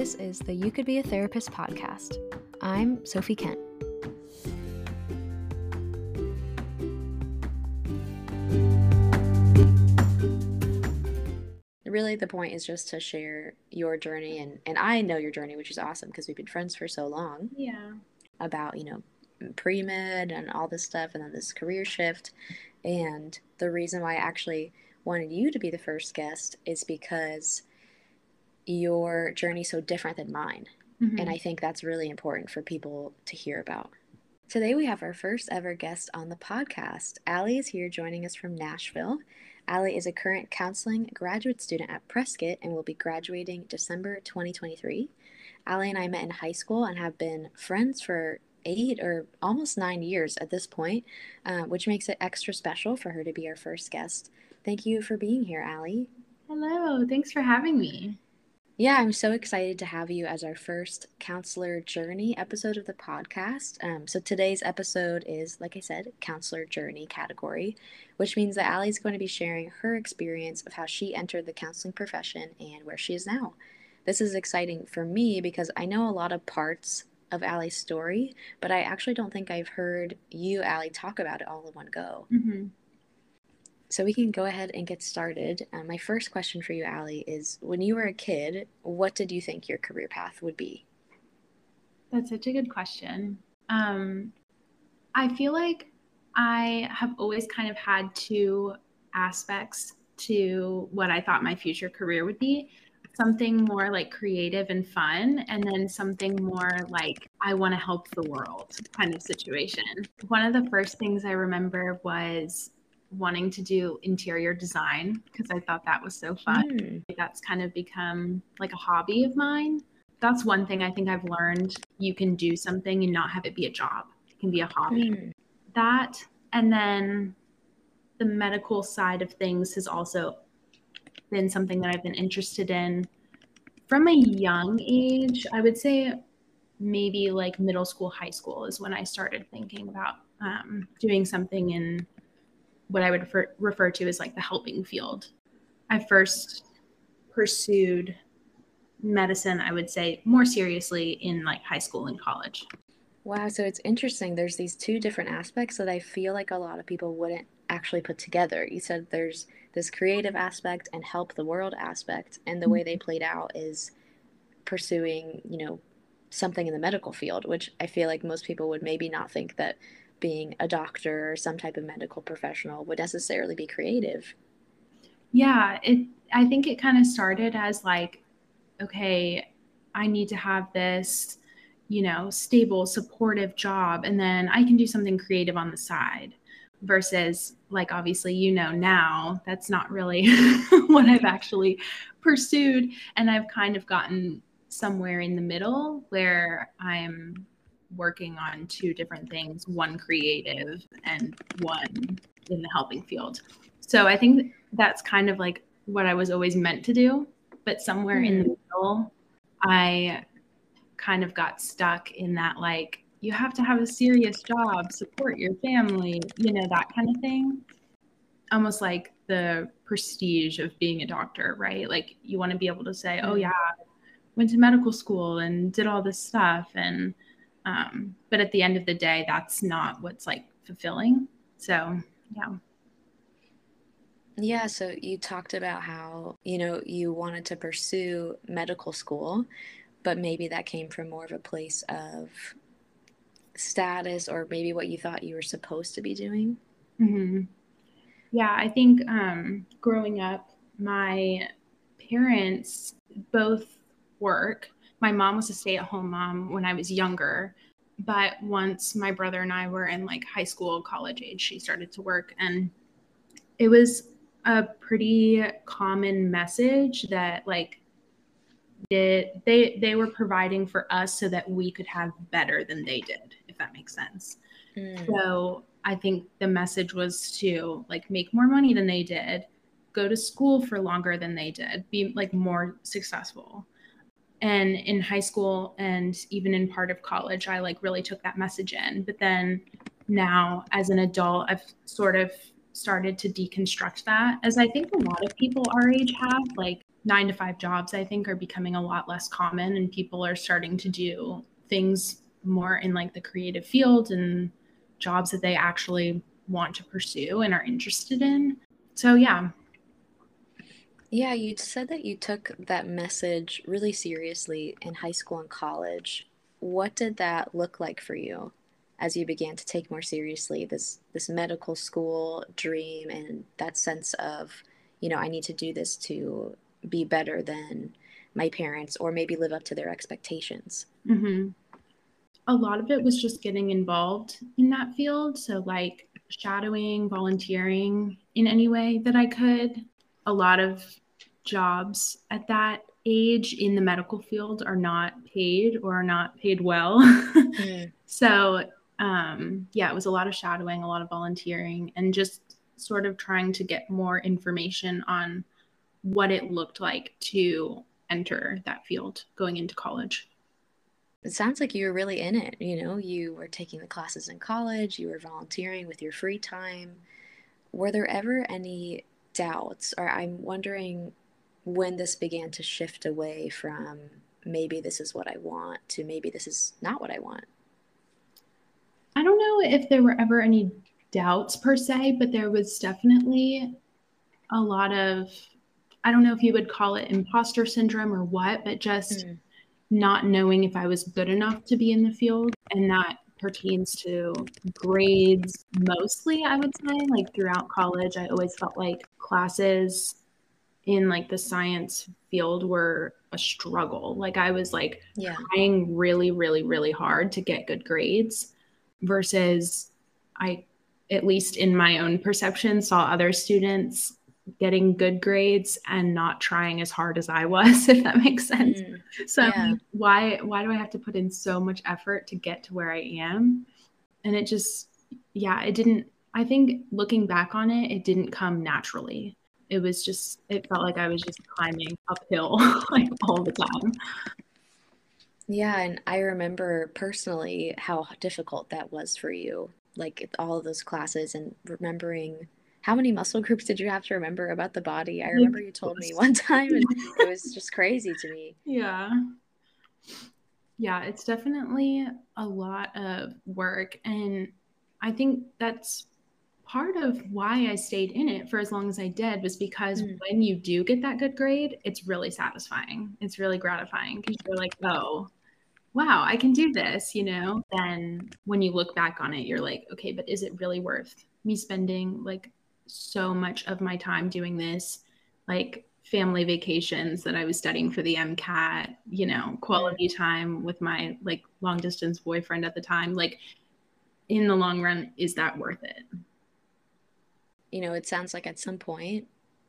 This is the You Could Be a Therapist podcast. I'm Sophie Kent. Really, the point is just to share your journey, and, and I know your journey, which is awesome because we've been friends for so long. Yeah. About, you know, pre med and all this stuff, and then this career shift. And the reason why I actually wanted you to be the first guest is because your journey so different than mine. Mm-hmm. And I think that's really important for people to hear about. Today we have our first ever guest on the podcast. Ali is here joining us from Nashville. Ali is a current counseling graduate student at Prescott and will be graduating December 2023. Ali and I met in high school and have been friends for eight or almost nine years at this point, uh, which makes it extra special for her to be our first guest. Thank you for being here, Ali. Hello, thanks for having me. Yeah, I'm so excited to have you as our first counselor journey episode of the podcast. Um, so today's episode is, like I said, counselor journey category, which means that Ali's going to be sharing her experience of how she entered the counseling profession and where she is now. This is exciting for me because I know a lot of parts of Ali's story, but I actually don't think I've heard you, Ali, talk about it all in one go. Mm-hmm. So we can go ahead and get started. Uh, my first question for you, Ali, is when you were a kid, what did you think your career path would be? That's such a good question. Um, I feel like I have always kind of had two aspects to what I thought my future career would be something more like creative and fun, and then something more like I want to help the world kind of situation. One of the first things I remember was wanting to do interior design because I thought that was so fun. Mm. That's kind of become like a hobby of mine. That's one thing I think I've learned. You can do something and not have it be a job. It can be a hobby. Mm. That and then the medical side of things has also been something that I've been interested in from a young age. I would say maybe like middle school, high school is when I started thinking about um, doing something in what I would refer, refer to as like the helping field. I first pursued medicine, I would say, more seriously in like high school and college. Wow, so it's interesting. There's these two different aspects that I feel like a lot of people wouldn't actually put together. You said there's this creative aspect and help the world aspect, and the way they mm-hmm. played out is pursuing, you know, something in the medical field, which I feel like most people would maybe not think that being a doctor or some type of medical professional would necessarily be creative. Yeah, it I think it kind of started as like okay, I need to have this, you know, stable, supportive job and then I can do something creative on the side versus like obviously you know now that's not really what I've mm-hmm. actually pursued and I've kind of gotten somewhere in the middle where I'm working on two different things one creative and one in the helping field. So I think that's kind of like what I was always meant to do. But somewhere mm-hmm. in the hmm. middle, I kind of got stuck in that like, you have to have a serious job, support your family, you know, that kind of thing. Almost like the prestige of being a doctor, right? Like you want to be able to say, oh, hmm. yeah, went to medical school and did all this stuff. And um, but at the end of the day, that's not what's like fulfilling. So, yeah. Yeah, so you talked about how, you know, you wanted to pursue medical school, but maybe that came from more of a place of status or maybe what you thought you were supposed to be doing. Mm-hmm. Yeah, I think um, growing up, my parents both work my mom was a stay at home mom when I was younger. But once my brother and I were in like high school, college age, she started to work. And it was a pretty common message that like did they they were providing for us so that we could have better than they did if that makes sense mm. so i think the message was to like make more money than they did go to school for longer than they did be like more successful and in high school and even in part of college i like really took that message in but then now as an adult i've sort of started to deconstruct that, as I think a lot of people our age have. Like nine to five jobs, I think, are becoming a lot less common, and people are starting to do things more in like the creative field and jobs that they actually want to pursue and are interested in. So, yeah. Yeah, you said that you took that message really seriously in high school and college. What did that look like for you as you began to take more seriously this this medical school dream and that sense of, you know, I need to do this to be better than my parents or maybe live up to their expectations? Mm-hmm. A lot of it was just getting involved in that field. So, like shadowing, volunteering in any way that I could. A lot of jobs at that age in the medical field are not paid or are not paid well. mm. So, um, yeah, it was a lot of shadowing, a lot of volunteering, and just sort of trying to get more information on what it looked like to enter that field going into college. It sounds like you were really in it. You know, you were taking the classes in college, you were volunteering with your free time. Were there ever any doubts, or I'm wondering when this began to shift away from maybe this is what I want to maybe this is not what I want? I don't know if there were ever any doubts per se, but there was definitely a lot of, I don't know if you would call it imposter syndrome or what, but just. Mm not knowing if I was good enough to be in the field. And that pertains to grades mostly, I would say. Like throughout college, I always felt like classes in like the science field were a struggle. Like I was like yeah. trying really, really, really hard to get good grades versus I, at least in my own perception, saw other students getting good grades and not trying as hard as I was, if that makes sense. Mm, so yeah. why why do I have to put in so much effort to get to where I am? And it just yeah, it didn't I think looking back on it, it didn't come naturally. It was just it felt like I was just climbing uphill like all the time. Yeah, and I remember personally how difficult that was for you. Like all of those classes and remembering how many muscle groups did you have to remember about the body? I mm-hmm. remember you told me one time and it was just crazy to me. Yeah. Yeah, it's definitely a lot of work. And I think that's part of why I stayed in it for as long as I did was because mm. when you do get that good grade, it's really satisfying. It's really gratifying because you're like, oh, wow, I can do this, you know? Then when you look back on it, you're like, okay, but is it really worth me spending like so much of my time doing this, like family vacations that I was studying for the MCAT, you know, quality time with my like long distance boyfriend at the time. Like, in the long run, is that worth it? You know, it sounds like at some point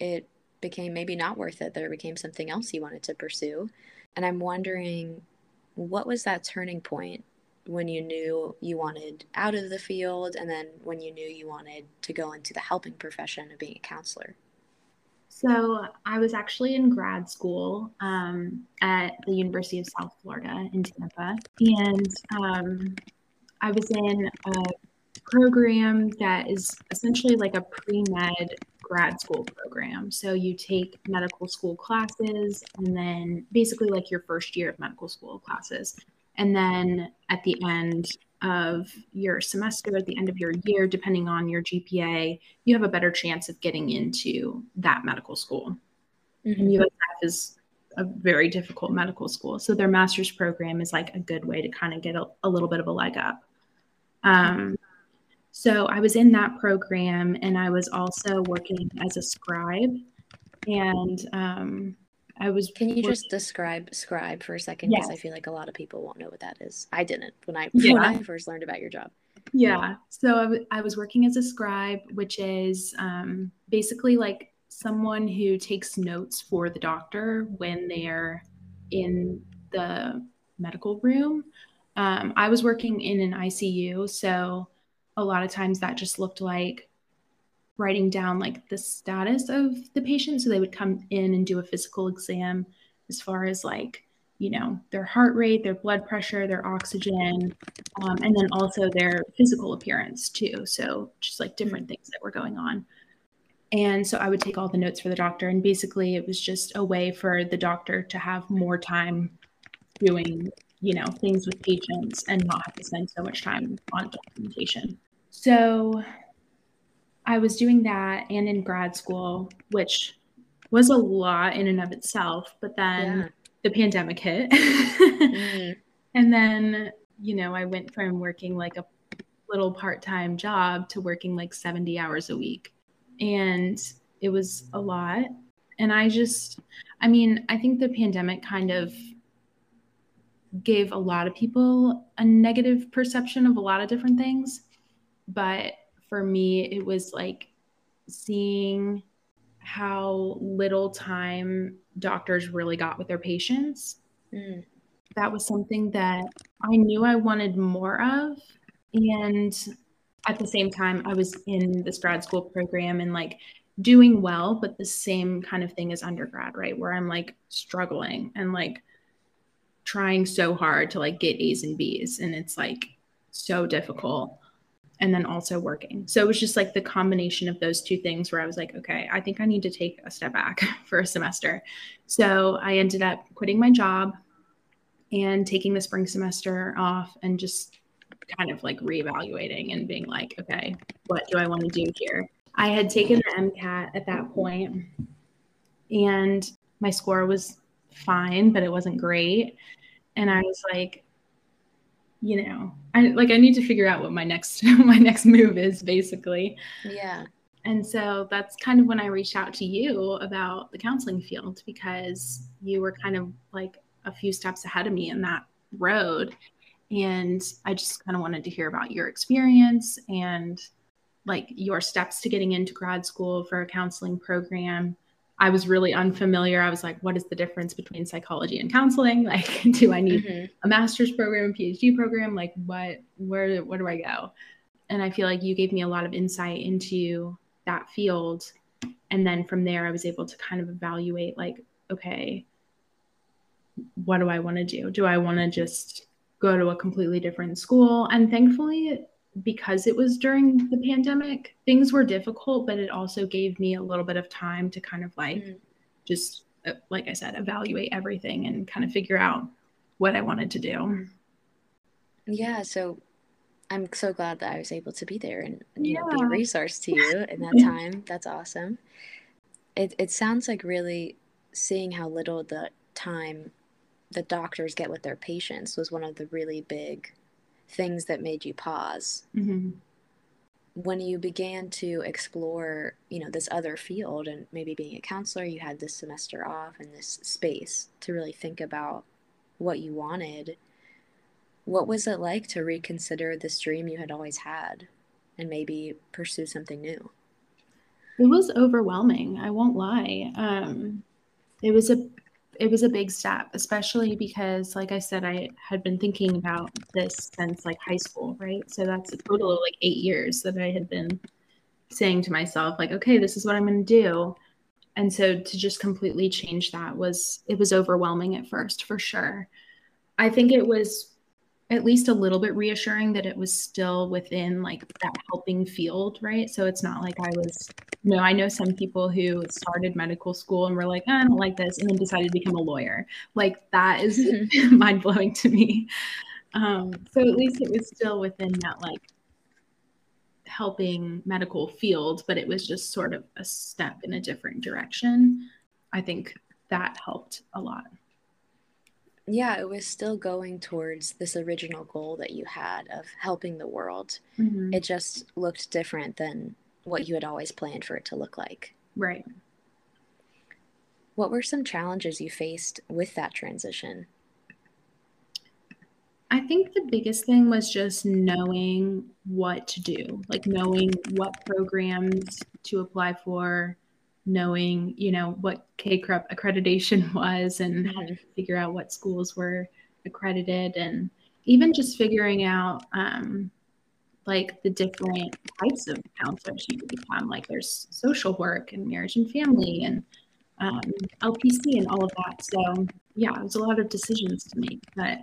it became maybe not worth it. There became something else you wanted to pursue. And I'm wondering, what was that turning point when you knew you wanted out of the field and then when you knew you wanted to go into the helping profession of being a counselor? So, I was actually in grad school um, at the University of South Florida in Tampa, and um, I was in a program that is essentially like a pre med grad school program. So, you take medical school classes and then basically like your first year of medical school classes. And then at the end of your semester, at the end of your year, depending on your GPA, you have a better chance of getting into that medical school. Mm-hmm. And USF is a very difficult medical school. So their master's program is like a good way to kind of get a, a little bit of a leg up. Um, so I was in that program and I was also working as a scribe. And um, I was. Can you just describe scribe for a second? Because yes. I feel like a lot of people won't know what that is. I didn't when I yeah. when I first learned about your job. Yeah. So I, w- I was working as a scribe, which is um, basically like someone who takes notes for the doctor when they're in the medical room. Um, I was working in an ICU, so a lot of times that just looked like writing down like the status of the patient. So they would come in and do a physical exam as far as like, you know, their heart rate, their blood pressure, their oxygen, um, and then also their physical appearance too. So just like different things that were going on. And so I would take all the notes for the doctor. And basically, it was just a way for the doctor to have more time doing, you know, things with patients and not have to spend so much time on documentation. So I was doing that and in grad school, which was a lot in and of itself. But then yeah. the pandemic hit. mm. And then, you know, I went from working like a little part time job to working like 70 hours a week and it was a lot. And I just, I mean, I think the pandemic kind of gave a lot of people a negative perception of a lot of different things. But for me, it was like seeing how little time doctors really got with their patients. Mm. That was something that I knew I wanted more of. And at the same time, I was in this grad school program and like doing well, but the same kind of thing as undergrad, right? Where I'm like struggling and like trying so hard to like get A's and B's. And it's like so difficult. And then also working. So it was just like the combination of those two things where I was like, okay, I think I need to take a step back for a semester. So I ended up quitting my job and taking the spring semester off and just kind of like reevaluating and being like, okay, what do I want to do here? I had taken the MCAT at that point and my score was fine, but it wasn't great. And I was like, you know, I like I need to figure out what my next my next move is basically. Yeah. And so that's kind of when I reached out to you about the counseling field because you were kind of like a few steps ahead of me in that road and I just kind of wanted to hear about your experience and like your steps to getting into grad school for a counseling program. I was really unfamiliar. I was like, what is the difference between psychology and counseling? Like, do I need mm-hmm. a master's program, a PhD program? Like, what, where, where do I go? And I feel like you gave me a lot of insight into that field. And then from there, I was able to kind of evaluate, like, okay, what do I want to do? Do I want to just go to a completely different school. And thankfully, because it was during the pandemic, things were difficult, but it also gave me a little bit of time to kind of like mm. just, uh, like I said, evaluate everything and kind of figure out what I wanted to do. Yeah. So I'm so glad that I was able to be there and you yeah. know be a resource to you in that time. That's awesome. It it sounds like really seeing how little the time the doctors get with their patients was one of the really big things that made you pause. Mm-hmm. When you began to explore, you know, this other field and maybe being a counselor, you had this semester off and this space to really think about what you wanted. What was it like to reconsider this dream you had always had and maybe pursue something new? It was overwhelming. I won't lie. Um, it was a it was a big step, especially because, like I said, I had been thinking about this since like high school, right? So that's a total of like eight years that I had been saying to myself, like, okay, this is what I'm going to do. And so to just completely change that was, it was overwhelming at first, for sure. I think it was at least a little bit reassuring that it was still within like that helping field, right? So it's not like I was, you know, I know some people who started medical school and were like, oh, I don't like this, and then decided to become a lawyer. Like that is mm-hmm. mind blowing to me. Um, so at least it was still within that like helping medical field, but it was just sort of a step in a different direction. I think that helped a lot yeah, it was still going towards this original goal that you had of helping the world. Mm-hmm. It just looked different than what you had always planned for it to look like. Right. What were some challenges you faced with that transition? I think the biggest thing was just knowing what to do, like knowing what programs to apply for, knowing, you know, what CACREP accreditation was and how to figure out what schools were accredited and even just figuring out um, like the different types of counselors you can become. Like there's social work and marriage and family and um, LPC and all of that. So yeah, it was a lot of decisions to make. But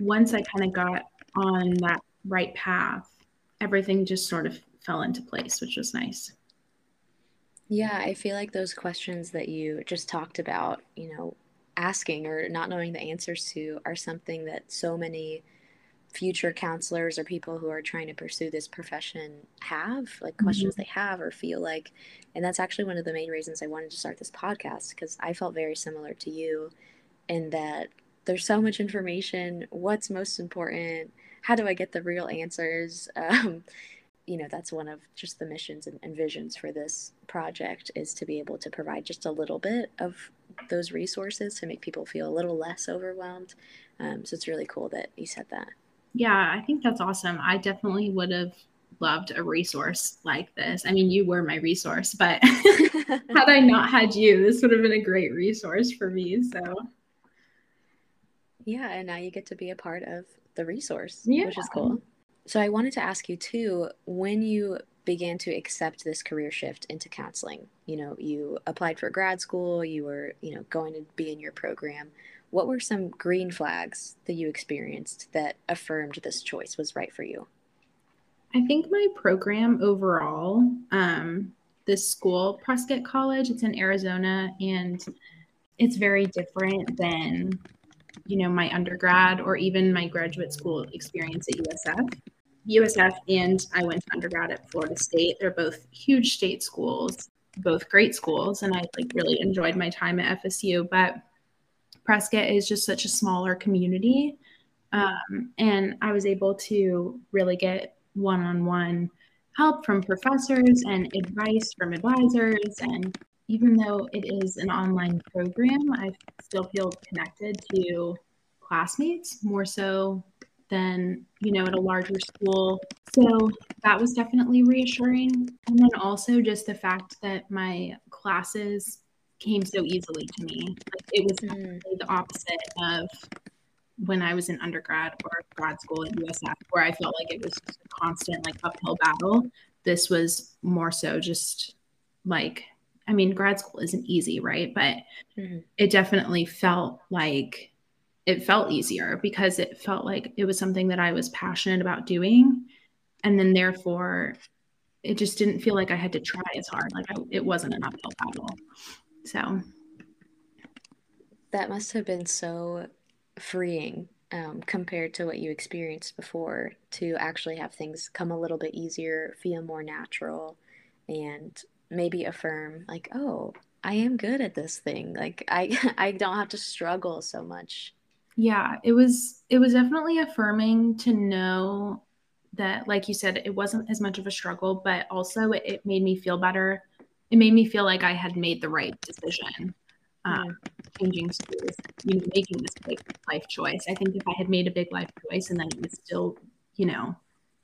once I kind of got on that right path, everything just sort of fell into place, which was nice. Yeah, I feel like those questions that you just talked about, you know, asking or not knowing the answers to are something that so many future counselors or people who are trying to pursue this profession have like mm-hmm. questions they have or feel like and that's actually one of the main reasons i wanted to start this podcast because i felt very similar to you in that there's so much information what's most important how do i get the real answers um, you know that's one of just the missions and, and visions for this project is to be able to provide just a little bit of those resources to make people feel a little less overwhelmed um, so it's really cool that you said that yeah, I think that's awesome. I definitely would have loved a resource like this. I mean, you were my resource, but had I not had you, this would have been a great resource for me. So, yeah, and now you get to be a part of the resource, yeah. which is cool. So, I wanted to ask you too when you began to accept this career shift into counseling, you know, you applied for grad school, you were, you know, going to be in your program what were some green flags that you experienced that affirmed this choice was right for you? I think my program overall, um, this school, Prescott College, it's in Arizona, and it's very different than, you know, my undergrad or even my graduate school experience at USF. USF and I went to undergrad at Florida State. They're both huge state schools, both great schools, and I like really enjoyed my time at FSU. But Prescott is just such a smaller community. Um, and I was able to really get one on one help from professors and advice from advisors. And even though it is an online program, I still feel connected to classmates more so than, you know, at a larger school. So that was definitely reassuring. And then also just the fact that my classes came so easily to me. Like it was mm. the opposite of when I was in undergrad or grad school at USF, where I felt like it was just a constant like uphill battle. This was more so just like, I mean, grad school isn't easy, right? But mm. it definitely felt like it felt easier because it felt like it was something that I was passionate about doing. And then therefore, it just didn't feel like I had to try as hard. Like I, it wasn't an uphill battle. So that must have been so freeing um, compared to what you experienced before to actually have things come a little bit easier, feel more natural, and maybe affirm like, oh, I am good at this thing. Like I I don't have to struggle so much. Yeah, it was it was definitely affirming to know that like you said it wasn't as much of a struggle, but also it, it made me feel better it made me feel like I had made the right decision. Um, changing schools, you know, making this big life choice. I think if I had made a big life choice and then it was still, you know,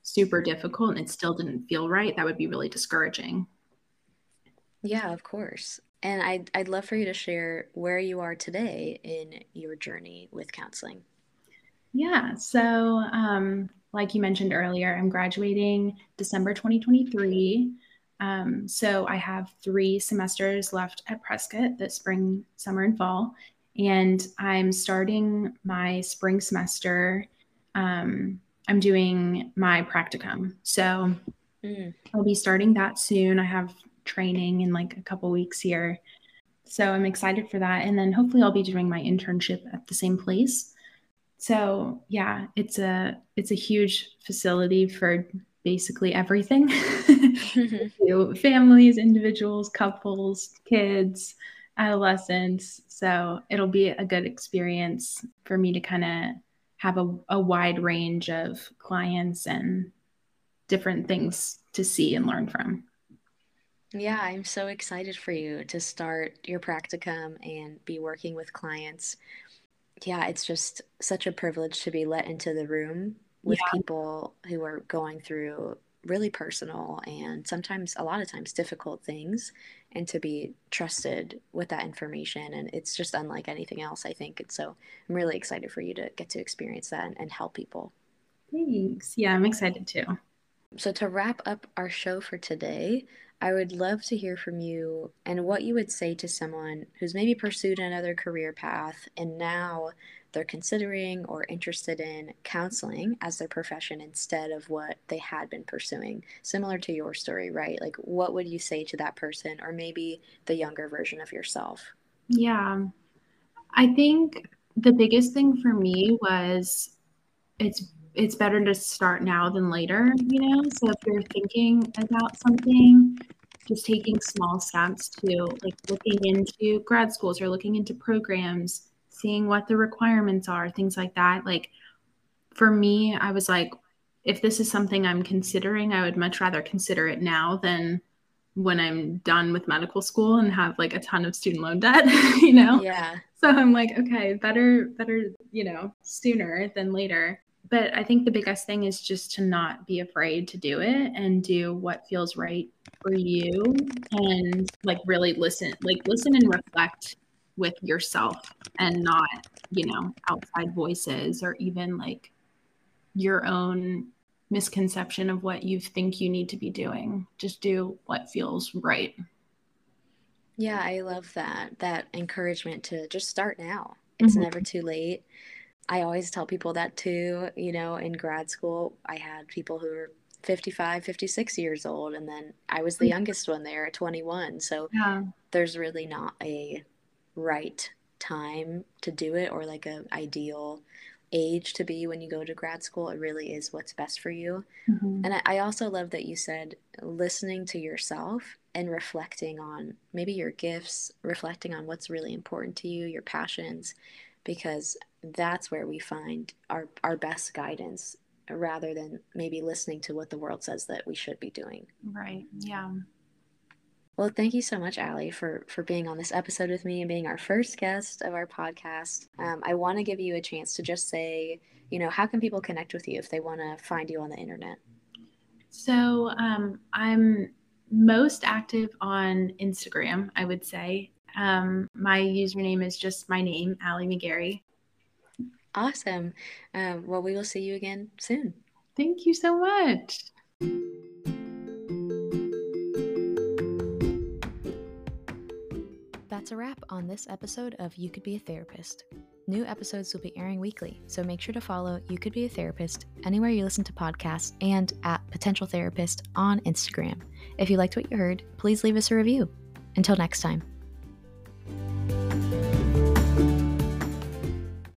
super difficult and it still didn't feel right, that would be really discouraging. Yeah, of course. And I'd, I'd love for you to share where you are today in your journey with counseling. Yeah. So, um, like you mentioned earlier, I'm graduating December 2023. Um, so I have three semesters left at Prescott this spring, summer, and fall. And I'm starting my spring semester. Um, I'm doing my practicum. So mm. I'll be starting that soon. I have training in like a couple weeks here. So I'm excited for that. And then hopefully I'll be doing my internship at the same place. So yeah, it's a it's a huge facility for basically everything mm-hmm. families, individuals, couples, kids, adolescents. So it'll be a good experience for me to kind of have a, a wide range of clients and different things to see and learn from. Yeah, I'm so excited for you to start your practicum and be working with clients. Yeah, it's just such a privilege to be let into the room with yeah. people who are going through really personal and sometimes a lot of times difficult things and to be trusted with that information and it's just unlike anything else i think and so i'm really excited for you to get to experience that and, and help people thanks yeah i'm excited too so to wrap up our show for today I would love to hear from you and what you would say to someone who's maybe pursued another career path and now they're considering or interested in counseling as their profession instead of what they had been pursuing. Similar to your story, right? Like, what would you say to that person or maybe the younger version of yourself? Yeah. I think the biggest thing for me was it's it's better to start now than later, you know? So if you're thinking about something, just taking small steps to like looking into grad schools or looking into programs seeing what the requirements are, things like that. Like for me, I was like, if this is something I'm considering, I would much rather consider it now than when I'm done with medical school and have like a ton of student loan debt, you know? Yeah. So I'm like, okay, better, better, you know, sooner than later. But I think the biggest thing is just to not be afraid to do it and do what feels right for you and like really listen, like listen and reflect with yourself and not, you know, outside voices or even like your own misconception of what you think you need to be doing. Just do what feels right. Yeah, I love that. That encouragement to just start now. It's mm-hmm. never too late. I always tell people that too. You know, in grad school, I had people who were 55, 56 years old, and then I was the mm. youngest one there at 21. So yeah. there's really not a right time to do it or like a ideal age to be when you go to grad school it really is what's best for you mm-hmm. and I, I also love that you said listening to yourself and reflecting on maybe your gifts reflecting on what's really important to you your passions because that's where we find our, our best guidance rather than maybe listening to what the world says that we should be doing right yeah well, thank you so much, Ali, for for being on this episode with me and being our first guest of our podcast. Um, I want to give you a chance to just say, you know, how can people connect with you if they want to find you on the internet? So um, I'm most active on Instagram, I would say. Um, my username is just my name, Ali McGary. Awesome. Um, well, we will see you again soon. Thank you so much. That's a wrap on this episode of You Could Be a Therapist. New episodes will be airing weekly, so make sure to follow You Could Be a Therapist anywhere you listen to podcasts and at Potential Therapist on Instagram. If you liked what you heard, please leave us a review. Until next time.